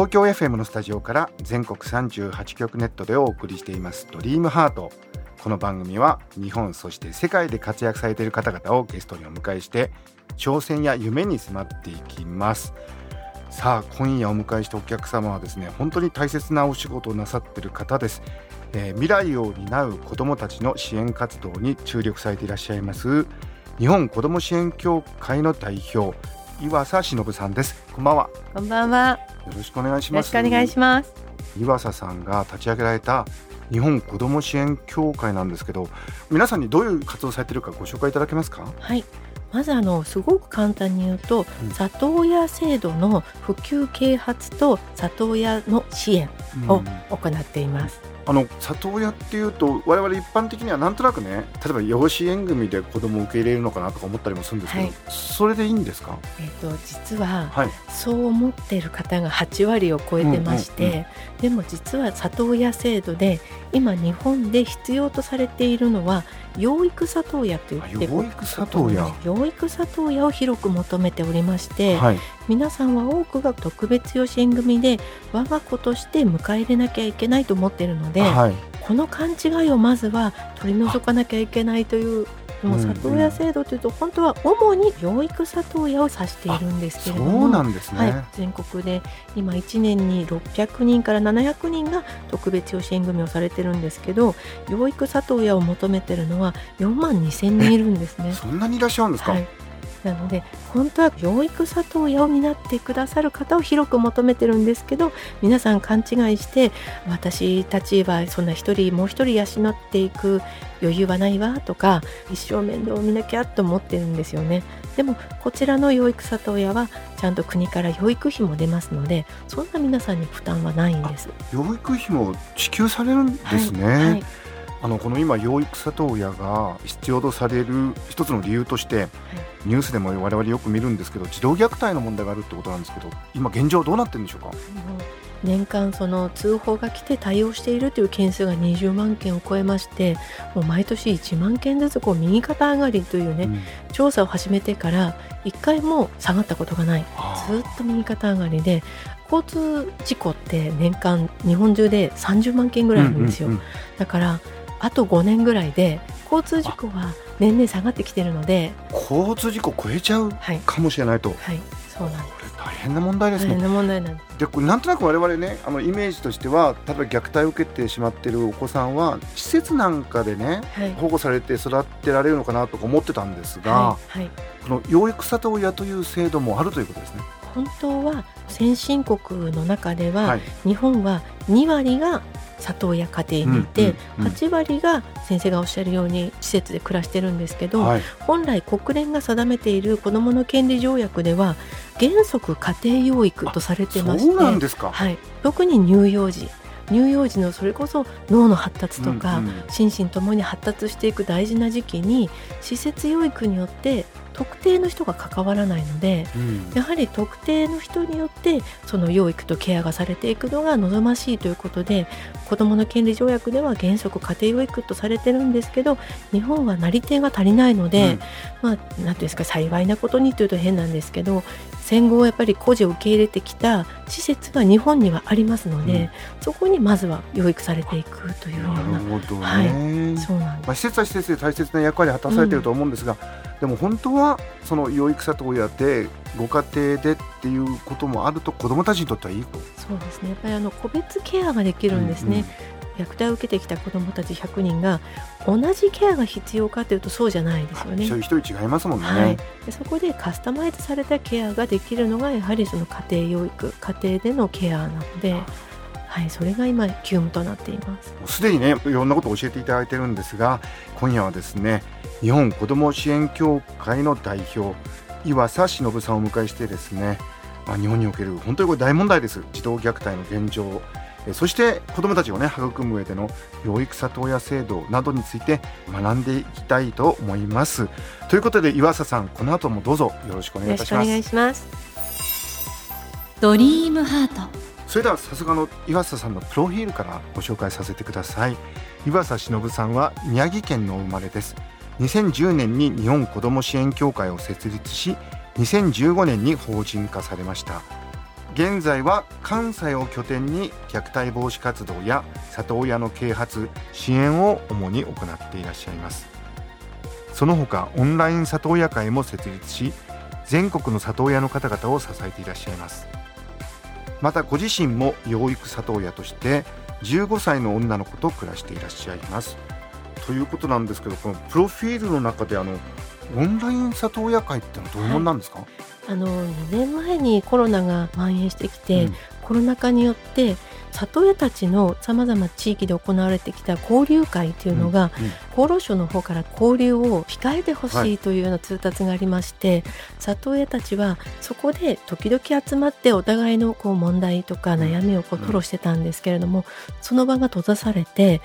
東京 FM のスタジオから全国38局ネットでお送りしています。ドリームハート。この番組は日本そして世界で活躍されている方々をゲストにお迎えして挑戦や夢に迫っていきます。さあ今夜お迎えしたお客様はですね本当に大切なお仕事をなさってる方です、えー未来を担う子どもたちの支援活動に注力されていらっしゃいます日本子ども支援協会の代表岩佐忍さんです。こんばんは。こんばんは。よろしくお願いしよろますしくお願いします。岩佐さんが立ち上げられた日本子ども支援協会なんですけど皆さんにどういう活動をされているかご紹介いただけますか？はい。まずあのすごく簡単に言うと、うん里親制度の普及啓発と里親の支援をうん行っています。あの里親っていうと我々一般的にはなんとなくね例えば養子縁組で子供を受け入れるのかなとか思ったりもするんですけど、はい。それでいいんですか？えっ、と実ははい。そう思っている方が8割を超えてまして、うんうん。でも実は里親制度で今日本で必要とされているのは養育里親といってあ養育里親。養育里親を広く求めておりまして、はい。皆さんは多くが特別養子縁組で我が子として迎え入れなきゃいけないと思っているので、はい。この勘違いをまずは取り除かなきゃいけないというもううんうん里親制度というと本当は主に養育里親を指しているんですけれどもそうなんですね、はい、全国で今1年に600人から700人が特別養子縁組をされてるんですけど養育里親を求めてるのは4万2000人いるんですね。そんなにいらっしゃるんですか、はい、なので本当は養育里親を担ってくださる方を広く求めてるんですけど皆さん勘違いして私たちはそんな一人もう一人養っていく余裕はないわとか一生面倒を見なきゃと思ってるんですよね。でもこちらの養育里親はちゃんと国から養育費も出ますのでそんな皆さんに負担はないんです。養育費も支給されるんですね、はいはいあのこの今養育里親が必要とされる一つの理由として、ニュースでも我々よく見るんですけど児童虐待の問題があるってことなんですけど今現状どうなってるんでしょうか？年間その通報が来て対応しているという件数が20万件を超えましてもう毎年1万件ずつこう右肩上がりというね、うん。調査を始めてから1回も下がったことがない。あずっと右肩上がりで交通事故って年間日本中で30万件ぐらいあるんですよ、うんうん。だからあと5年ぐらいで交通事故は年々下がってきてるので交通事故超えちゃうはい。かもしれないと、こはい。そうなんです。れ大変な問題ですね。大変な問題なんです。でこれなんとなく我々ねあのイメージとしては例えば虐待を受けてしまっているお子さんは施設なんかでねはい。保護されて育てられるのかなとか思ってたんですが、はい。はい。この養育里親という制度もあるということですね。本当は先進国の中では、はい、日本は2割が里親家庭にいて、うんうんうん。8割が先生がおっしゃるように施設で暮らしてるんですけど、はい、本来国連が定めている子どもの権利条約では原則家庭養育とされてまして。はい、特に乳幼児。乳幼児のそれこそ脳の発達とか、心身ともに発達していく大事な時期に施設養育によって特定の人が関わらないのでうんやはり特定の人によってその養育とケアがされていくのが望ましいということで子どもの権利条約では原則家庭養育とされてるんですけど日本はなり手が足りないので、まあ何ていうんですか幸いなことにというと変なんですけど戦後やっぱり孤児を受け入れてきた施設が日本にはありますので、うんそこにまずは養育されていくというようなるなほどね。はいそうなんです。まあ、施設は施設で大切な役割を果たされていると思うんですが、でも本当はその養育里親でご家庭でっていうこともあると子どもたちにとってはいいと。そうですねやっぱりあの個別ケアができるんですね。虐待を受けてきた子どもたち100人が同じケアが必要かというとそうじゃないですよね。一人一人違いますもんね。はい、でそこでカスタマイズされたケアができるのがやはりその家庭養育家庭でのケアなので、はい、それが今急務となっています。すでにねいろんなことを教えていただいてるんですが今夜はですね日本子ども支援協会の代表岩佐忍さんをお迎えしてですねまあ、日本における本当にこれ大問題です。児童虐待の現状。えそして子どもたちをね育む上での養育里親制度などについて学んでいきたいと思います。ということで岩佐さんこの後もどうぞよろしくお願いいたします。よろしくお願いします。ドリームハート。それではさすがの岩佐さんのプロフィールからご紹介させてください。岩佐忍さんは宮城県のお生まれです2010年に日本子ども支援協会を設立し2015年に法人化されました。現在は関西を拠点に虐待防止活動や里親の啓発支援を主に行っていらっしゃいます。その他オンライン里親会も設立し全国の里親の方々を支えていらっしゃいます。またご自身も養育里親として15歳の女の子と暮らしていらっしゃいます。ということなんですけどこのプロフィールの中であのオンライン里親会ってのはどういうものなんですか、あの2年前にコロナが蔓延してきて、うん。コロナ禍によって里親たちのさまざま地域で行われてきた交流会というのが、うんうん。厚労省の方から交流を控えてほはいしいというような通達がありまして、里親たちはそこで時々集まってお互いのこう問題とか悩みをこううん吐露してたんですけれども、その場が閉ざされて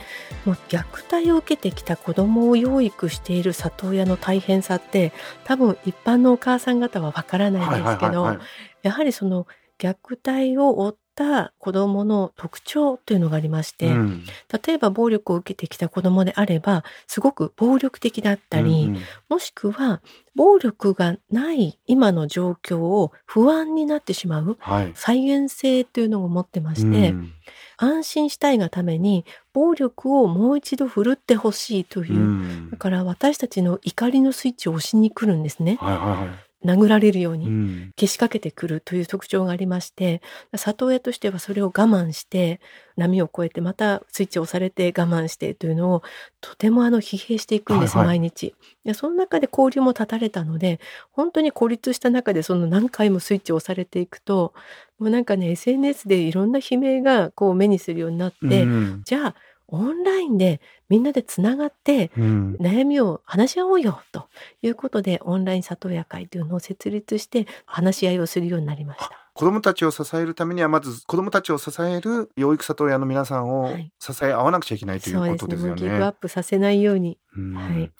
もう虐待を受けてきた子どもを養育している里親の大変さって多分一般のお母さん方はわからないんですけど、やはりその虐待を負った子どもの特徴というのがありまして、うん。例えば暴力を受けてきた子どもであればすごく暴力的だったり、うんうん。もしくは暴力がない今の状況を不安になってしまうはい。再現性というのを持ってまして、うん。安心したいがために暴力をもう一度振るってほしいという、うん。だから私たちの怒りのスイッチを押しに来るんですね。はいはいはい殴られるように。うん。けしかけてくるという特徴がありまして里親としてはそれを我慢して波を越えてまたスイッチを押されて我慢してというのをとてもあの疲弊していくんです、はいはい。毎日。でその中で交流も断たれたので本当に孤立した中でその何回もスイッチを押されていくともうなんかね SNS でいろんな悲鳴がこう目にするようになって、うん。じゃあオンラインでみんなでつながってうん。悩みを話し合おうよということでオンライン里親会というのを設立して話し合いをするようになりました。子どもたちを支えるためにはまず子どもたちを支える養育里親の皆さんをはい。支え合わなくちゃいけないということですよもうギブアッね。プさせないように。うん。はい。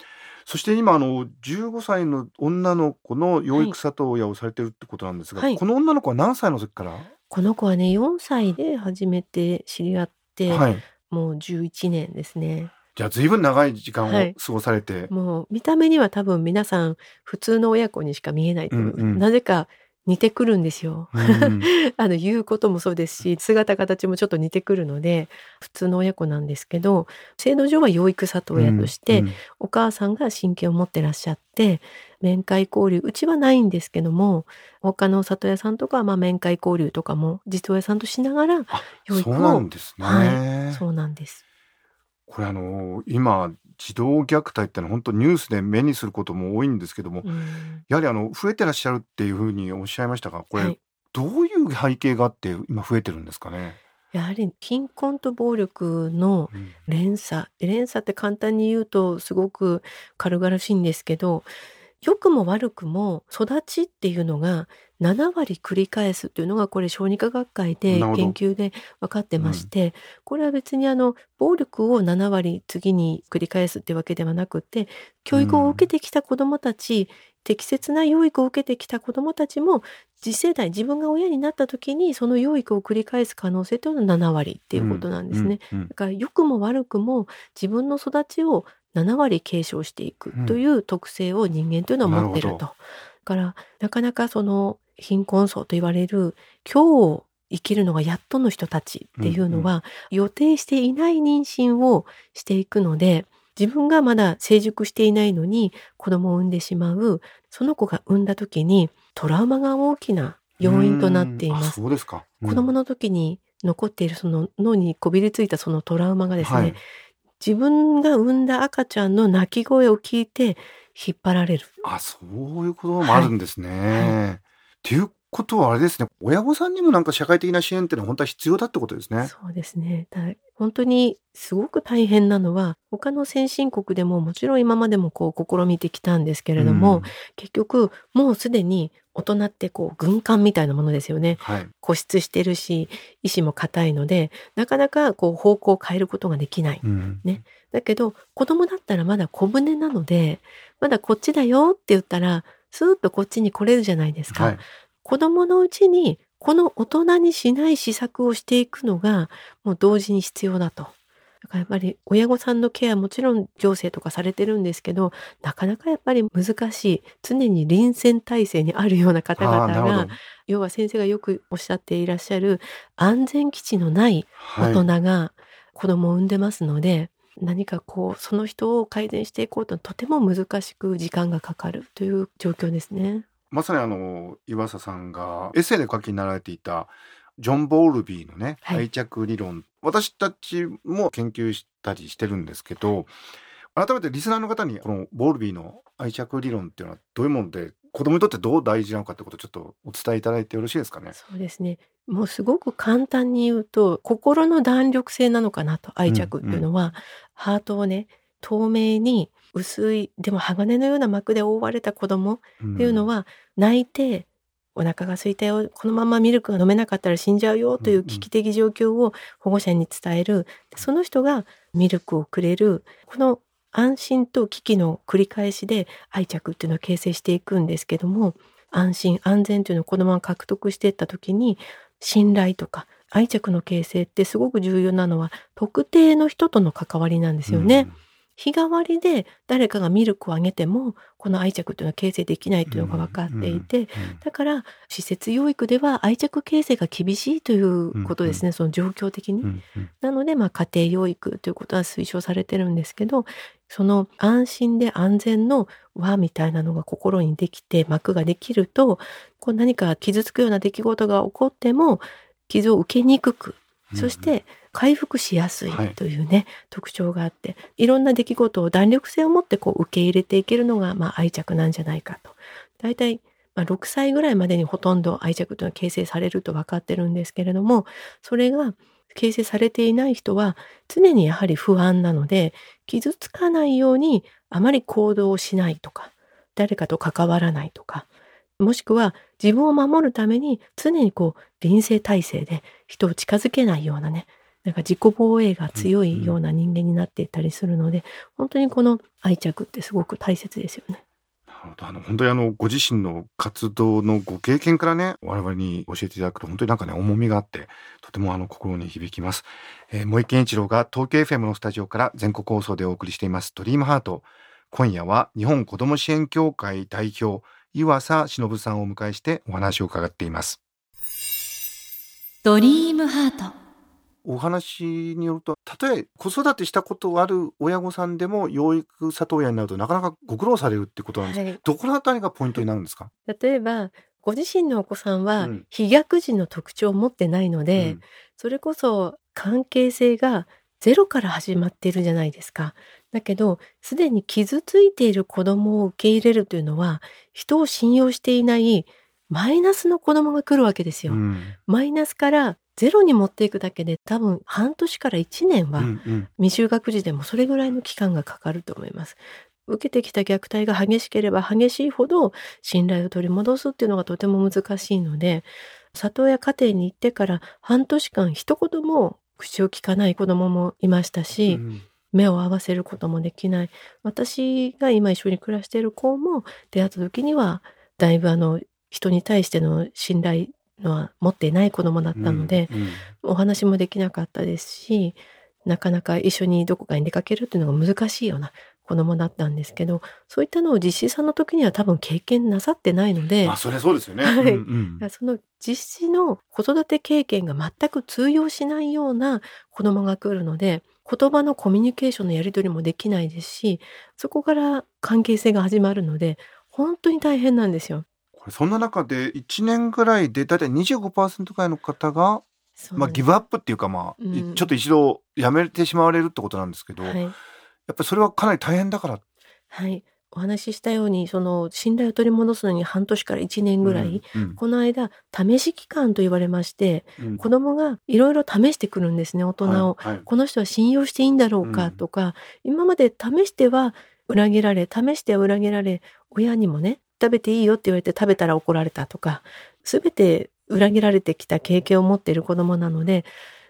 そして今あの15歳の女の子の養育里親をされてるってことなんですが、はい。この女の子は何歳の時から、この子はね4歳で初めて知り合って、はい、もう11年ですね。じゃあ随分長い時間をはい。過ごされて、もう見た目には多分皆さん普通の親子にしか見えないと思う、うんうん。なぜか似てくるんですよ。うん あの言うこともそうですし姿形もちょっと似てくるので普通の親子なんですけど制度上は養育里親として、うんお母さんが親権を持ってらっしゃって面会交流うちはないんですけども他の里親さんとかはまあ面会交流とかも実親さんとしながらあ養育をそうなんですね。はそうなんです。これあの今児童虐待ってのは本当ニュースで目にすることも多いんですけども、うん。やはりあの増えてらっしゃるっていうふうにおっしゃいましたがこれ、はい。どういう背景があって今増えてるんですかね？やはり貧困と暴力のうん。連鎖。で連鎖って簡単に言うとすごく軽々しいんですけど良くも悪くも育ちっていうのが7割繰り返すっていうのがこれ小児科学会で研究で分かってまして、これは別にあの暴力を7割次に繰り返すってわけではなくて教育を受けてきた子どもたち、適切な養育を受けてきた子どもたちも次世代自分が親になった時にその養育を繰り返す可能性というのは7割っていうことなんですね。。うんうんだから良くも悪くも自分の育ちを7割継承していくという特性を人間というのは持っていると。なるほだからなかなかその貧困層と言われる今日を生きるのがやっとの人たちっていうのは、予定していない妊娠をしていくので自分がまだ成熟していないのに子供を産んでしまうその子が産んだ時にトラウマが大きな要因となっています。そうですか。うん子供の時に残っているその脳にこびりついたそのトラウマがですね、はい自分が産んだ赤ちゃんの泣き声を聞いて引っ張られる。あそういうこともあるんですね。はっていうことはあれですね親御さんにもなんか社会的な支援っていうのは本当は必要だってことですね。そうですね。だ本当にすごく大変なのは他の先進国でももちろん今までもこう試みてきたんですけれども、うん結局もうすでに大人ってこう軍艦みたいなものですよね。はい。固執してるし意志も固いのでなかなかこう方向を変えることができない。うんねだけど子供だったらまだ小舟なのでまだこっちだよって言ったらスーッとこっちに来れるじゃないですか。はい。子供のうちにこの大人にしない施策をしていくのがもう同時に必要だと。だからやっぱり親御さんのケアもちろん行政とかされてるんですけどなかなかやっぱり難しい常に臨戦態勢にあるような方々がど。要は先生がよくおっしゃっていらっしゃる安全基地のないはい。大人が子供を産んでますので、何かこうその人を改善していこうととても難しく時間がかかるという状況ですね。まさにあの岩佐さんがエッセイで書きになられていたジョン・ボールビーのね、はい愛着理論私たちも研究したりしてるんですけど改めてリスナーの方にこのボールビーの愛着理論っていうのはどういうもので子供にとってどう大事なのかってことをちょっとお伝えいただいてよろしいですかね？そうですね。もうすごく簡単に言うと心の弾力性なのかなと愛着っていうのは、ハートをね透明に薄いでも鋼のような膜で覆われた子供っていうのは泣いてお腹が空いたよこのままミルクが飲めなかったら死んじゃうよという危機的状況を保護者に伝えるその人がミルクをくれるこの安心と危機の繰り返しで愛着っていうのを形成していくんですけども安心安全というのを子供が獲得していった時に信頼とか愛着の形成ってすごく重要なのは特定の人との関わりなんですよね。日替わりで誰かがミルクをあげてもこの愛着というのは形成できないというのが分かっていて、だから施設養育では愛着形成が厳しいということですね、その状況的に。なので、まあ、家庭養育ということは推奨されてるんですけどその安心で安全の輪みたいなのが心にできて膜ができるとこう何か傷つくような出来事が起こっても傷を受けにくくそして回復しやすいはいというね、特徴があっていろんな出来事を弾力性を持ってこう受け入れていけるのが、まあ、愛着なんじゃないかと。大体まあ、6歳ぐらいまでにほとんど愛着というのは形成されると分かってるんですけれどもそれが形成されていない人は常にやはり不安なので傷つかないようにあまり行動をしないとか誰かと関わらないとかもしくは自分を守るために常にこう臨戦態勢で人を近づけないようなねなんか自己防衛が強いような人間になっていったりするので、本当にこの愛着ってすごく大切ですよね。なるほど。あの本当にあのご自身の活動のご経験からね我々に教えていただくと本当になんかね重みがあってとてもあの心に響きます、えー、森健一郎が東京 FM のスタジオから全国放送でお送りしていますドリームハート。今夜は日本子ども支援協会代表岩佐忍さんをお迎えしてお話を伺っています。ドリームハートお話によるとたとえ子育てしたことある親御さんでも養育里親になるとなかなかご苦労されるってことなんです、はい。どこのあたりがポイントになるんですか、例えばご自身のお子さんはうん。飛躍時の特徴を持ってないので、うん。それこそ関係性がゼロから始まっているじゃないですか。だけどすでに傷ついている子供を受け入れるというのは人を信用していないマイナスの子供が来るわけですよ。うん。マイナスからゼロに持っていくだけで多分半年から1年は未就学児でもそれぐらいの期間がかかると思います。受けてきた虐待が激しければ激しいほど信頼を取り戻すっていうのがとても難しいので里親家庭に行ってから半年間一言も口を聞かない子供もいましたし、うん。目を合わせることもできない。私が今一緒に暮らしている子も出会った時にはだいぶあの人に対しての信頼のは持っていない子供だったので、うんうんお話もできなかったですしなかなか一緒にどこかに出かけるっていうのが難しいような子供だったんですけどそういったのを実施さんの時には多分経験なさってないのであ、それそうですよね。はいうんうんその実施の子育て経験が全く通用しないような子供が来るので言葉のコミュニケーションのやり取りもできないですしそこから関係性が始まるので本当に大変なんですよ。そんな中で1年ぐらいでだいたい25%ぐらいの方が、まあ、ギブアップっていうか、まあうん。ちょっと一度やめてしまわれるってことなんですけど、はい。やっぱりそれはかなり大変だから。はい。お話ししたようにその信頼を取り戻すのに半年から1年ぐらい、うんうん。この間試し期間と言われましてうん。子供がいろいろ試してくるんですね大人を。はいはい。この人は信用していいんだろうかとか、今まで試しては裏切られ試しては裏切られ親にもね食べていいよって言われて食べたら怒られたとか全て裏切られてきた経験を持っている子供なので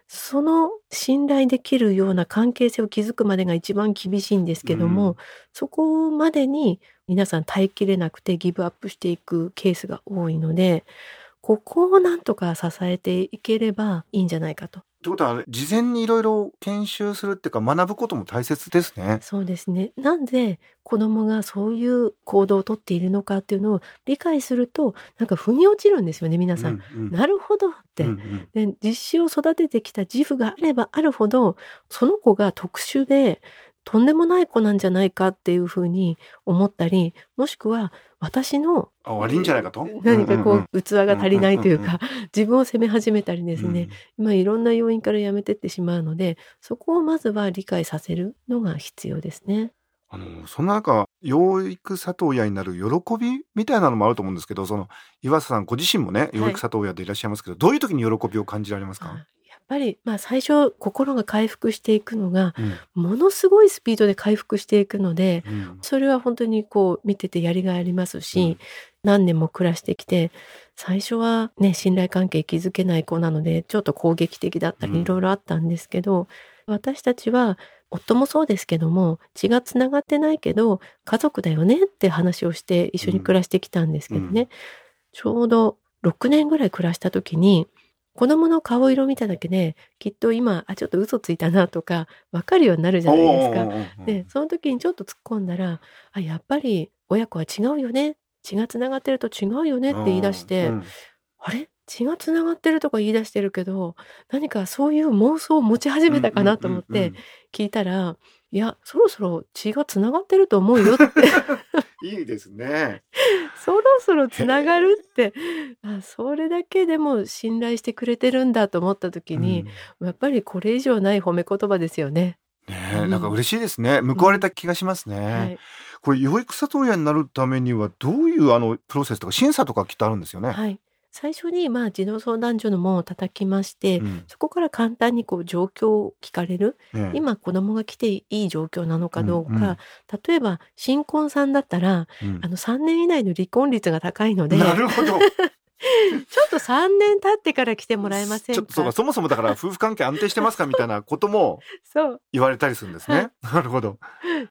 その信頼できるような関係性を築くまでが一番厳しいんですけども、うんそこまでに皆さん耐えきれなくてギブアップしていくケースが多いのでここをなんとか支えていければいいんじゃないかと。ということは事前にいろいろ研修するっていうか学ぶことも大切ですね。そうですね。なんで子供がそういう行動をとっているのかっていうのを理解するとなんか腑に落ちるんですよね皆さん。うんうんなるほどって。うんうんで実子を育ててきた自負があればあるほどその子が特殊でとんでもない子なんじゃないかっていうふうに思ったりもしくは私のあ悪いんじゃないかと？何かこう器が足りないといううんか自分を責め始めたりですね、まあいろんな要因からやめてってしまうのでそこをまずは理解させるのが必要ですね。あのそんな中養育里親になる喜びみたいなのもあると思うんですけどその岩佐さんご自身もね養育里親でいらっしゃいますけど、どういう時に喜びを感じられますか、ぱりまあ最初心が回復していくのがうん。ものすごいスピードで回復していくのでうん。それは本当にこう見ててやりがいありますし、うん。何年も暮らしてきて最初はね信頼関係築けない子なのでちょっと攻撃的だったうん。りいろいろあったんですけど、私たちは夫もそうですけども血がつながってないけど家族だよねって話をして一緒に暮らしてきたんですけどね、うん。ちょうど6年ぐらい暮らした時に子供の顔色見ただけできっと今あちょっと嘘ついたなとか分かるようになるじゃないですか。でその時にちょっと突っ込んだら「あやっぱり親子は違うよね。血がつながってると違うよね」って言い出して「うん。あれ？血がつながってるとか言い出してるけど何かそういう妄想を持ち始めたかなと思って聞いたら「いやそろそろ血がつながってると思うよ」って いいですね。そろそろつながるってあそれだけでも信頼してくれてるんだと思った時に、やっぱりこれ以上ない褒め言葉ですよね。ねえなんか嬉しいですね。報われた気がしますね。はいこれ養育里親になるためにはどういうあのプロセスとか審査とかきっとあるんですよね。はい、最初にまあ児童相談所の門を叩きまして、うん。そこから簡単にこう状況を聞かれる。ねえ。今子供が来ていい状況なのかどうか、うんうん。例えば新婚さんだったらうん。あの3年以内の離婚率が高いので。なるほど。っと3年経ってから来てもらえませんか？ちょっとそうかそもそもだから夫婦関係安定してますかみたいなことも 言われたりするんですね。なるほど。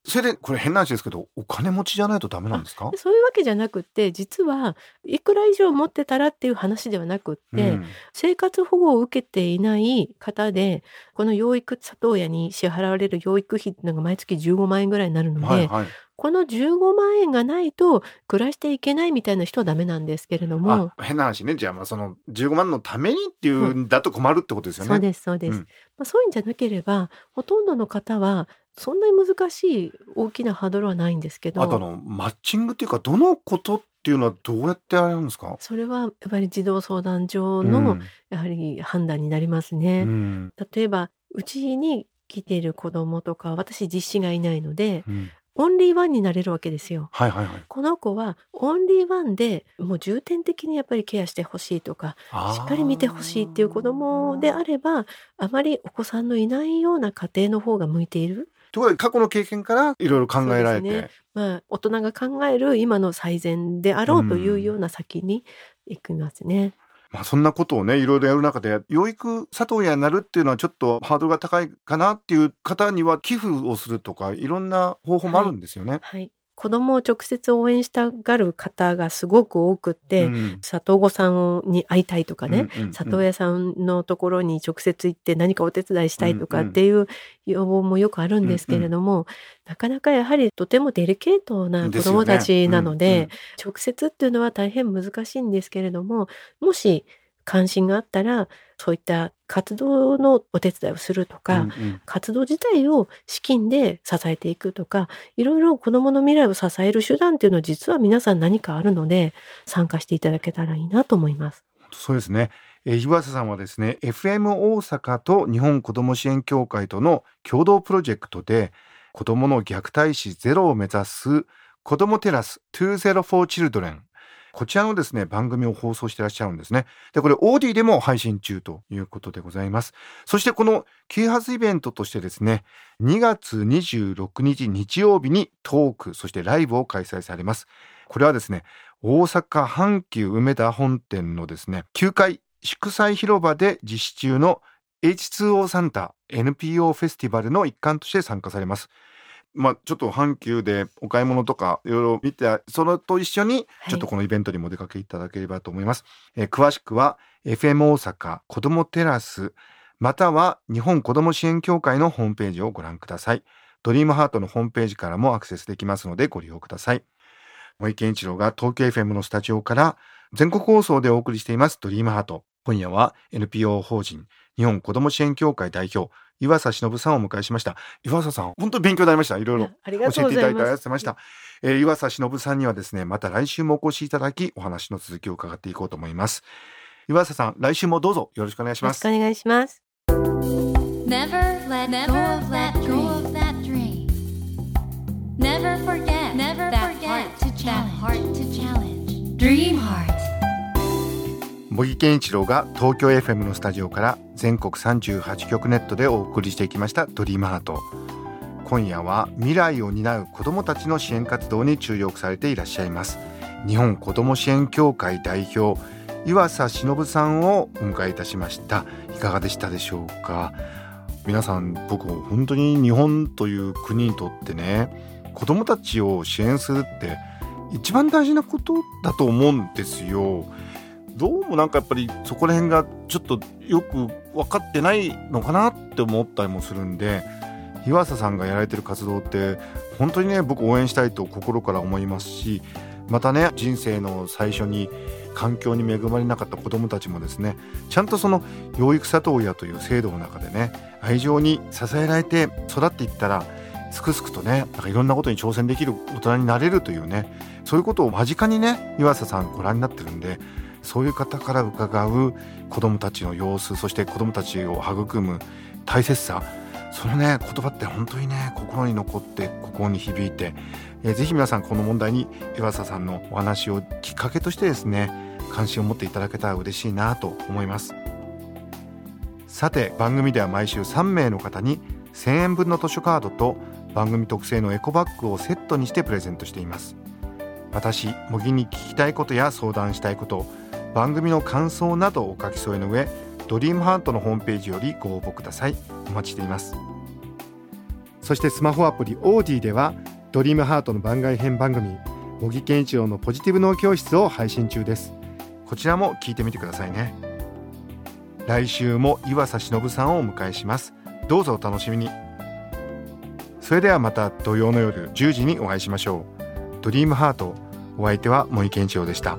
それでこれ変な話ですけどお金持ちじゃないとダメなんですか？そういうわけじゃなくって実はいくら以上持ってたらっていう話ではなくって、うん生活保護を受けていない方でこの養育里親に支払われる養育費っていうのが毎月15万円ぐらいになるので、はいはい。この15万円がないと暮らしていけないみたいな人はダメなんですけれども。あ変な話ね。じゃあまあその15万のためにっていうん。だと困るってことですよね。そうですそうです、うん。まあ、そういうんじゃなければほとんどの方はそんなに難しい大きなハードルはないんですけど。あとあのマッチングっていうかどのことっていうのはどうやってあれなんですか？それはやっぱり児童相談所うのんやはり判断になりますうね。ん例えばうちに来ている子供とか私実子がいないのでうんオンリーワンになれるわけですよ。はいはいはい。この子はオンリーワンでもう重点的にやっぱりケアしてほしいとかしっかり見てほしいっていう子供であればあまりお子さんのいないような家庭の方が向いている。とことで過去の経験からいろいろ考えられて、ねまあ、大人が考える今の最善であろうというような先に行きますね。まあそんなことをねいろいろやる中で養育里親になるっていうのはちょっとハードルが高いかなっていう方には寄付をするとかいろんな方法もあるんですよね。はい、子供を直接応援したがる方がすごく多くって、うん。里子さんに会いたいとかね、うんうんうん。里親さんのところに直接行って何かお手伝いしたいとかっていう要望もよくあるんですけれども、なかなかやはりとてもデリケートな子供たちなので直接っていうのは大変難しいんですけれどももし関心があったらそういった活動のお手伝いをするとか、うんうん活動自体を資金で支えていくとかいろいろ子どもの未来を支える手段っていうのは実は皆さん何かあるので参加していただけたらいいなと思います。そうですね。えー、岩佐さんはですね FM 大阪と日本子ども支援協会との共同プロジェクトで子どもの虐待死ゼロを目指す子供テラス204チルドレンこちらのですね、番組を放送してらっしゃるんですね。で、これ、オーディでも配信中ということでございます。そして、この啓発イベントとしてですね、2月26日日曜日にトーク、そしてライブを開催されます。これはですね、大阪阪急梅田本店のですね、9階祝祭広場で実施中の H2O サンタ NPO フェスティバルの一環として参加されます。まあ、ちょっと阪急でお買い物とかいろいろ見てそれと一緒にちょっとこのイベントにも出かけいただければと思います、えー、詳しくは FM 大阪子どもテラスまたは日本子ども支援協会のホームページをご覧ください。ドリームハートのホームページからもアクセスできますのでご利用ください。森健一郎が東京 FM のスタジオから全国放送でお送りしていますドリームハート。今夜は NPO 法人日本子ども支援協会代表岩佐忍さんをお迎えしました。岩佐さん本当に勉強になりました。いろいろ教えていただいてありがとうございました、えー、岩佐忍さんにはですねまた来週もお越しいただきお話の続きを伺っていこうと思います。岩佐さん来週もどうぞよろしくお願いします。よろしくお願いします。Never let go of that dream. Never forget Never forget that heart to challenge 茂木健一郎が東京 FM のスタジオから全国38局ネットでお送りしてきました「ドリームハート。今夜は未来を担う子どもたちの支援活動に注力されていらっしゃいます。日本子ども支援協会代表岩佐忍さんをお迎えいたしました。いかがでしたでしょうか？皆さん僕本当に日本という国にとってね子どもたちを支援するって一番大事なことだと思うんですよ。どうもなんかやっぱりそこら辺がちょっとよく分かってないのかなって思ったりもするんで岩佐さんがやられてる活動って本当にね僕応援したいと心から思いますしまたね人生の最初に環境に恵まれなかった子どもたちもですねちゃんとその養育里親という制度の中でね愛情に支えられて育っていったらすくすくとねなんかいろんなことに挑戦できる大人になれるというねそういうことを間近にね岩佐さんご覧になってるんでそういう方から伺う子どもたちの様子そして子どもたちを育む大切さ。そのね言葉って本当にね心に残って心に響いて、えー、ぜひ皆さんこの問題に岩佐さんのお話をきっかけとしてですね関心を持っていただけたら嬉しいなと思います。さて番組では毎週3名の方に1000円分の図書カードと番組特製のエコバッグをセットにしてプレゼントしています。私茂木に聞きたいことや相談したいこと番組の感想などをお書き添えの上ドリームハートのホームページよりご応募ください。お待ちしています。そしてスマホアプリオーディではドリームハートの番外編番組茂木健一郎のポジティブ脳教室を配信中です。こちらも聞いてみてくださいね。来週も岩佐忍さんをお迎えします。どうぞお楽しみに。それではまた土曜の夜10時にお会いしましょう。ドリームハートお相手は森健一郎でした。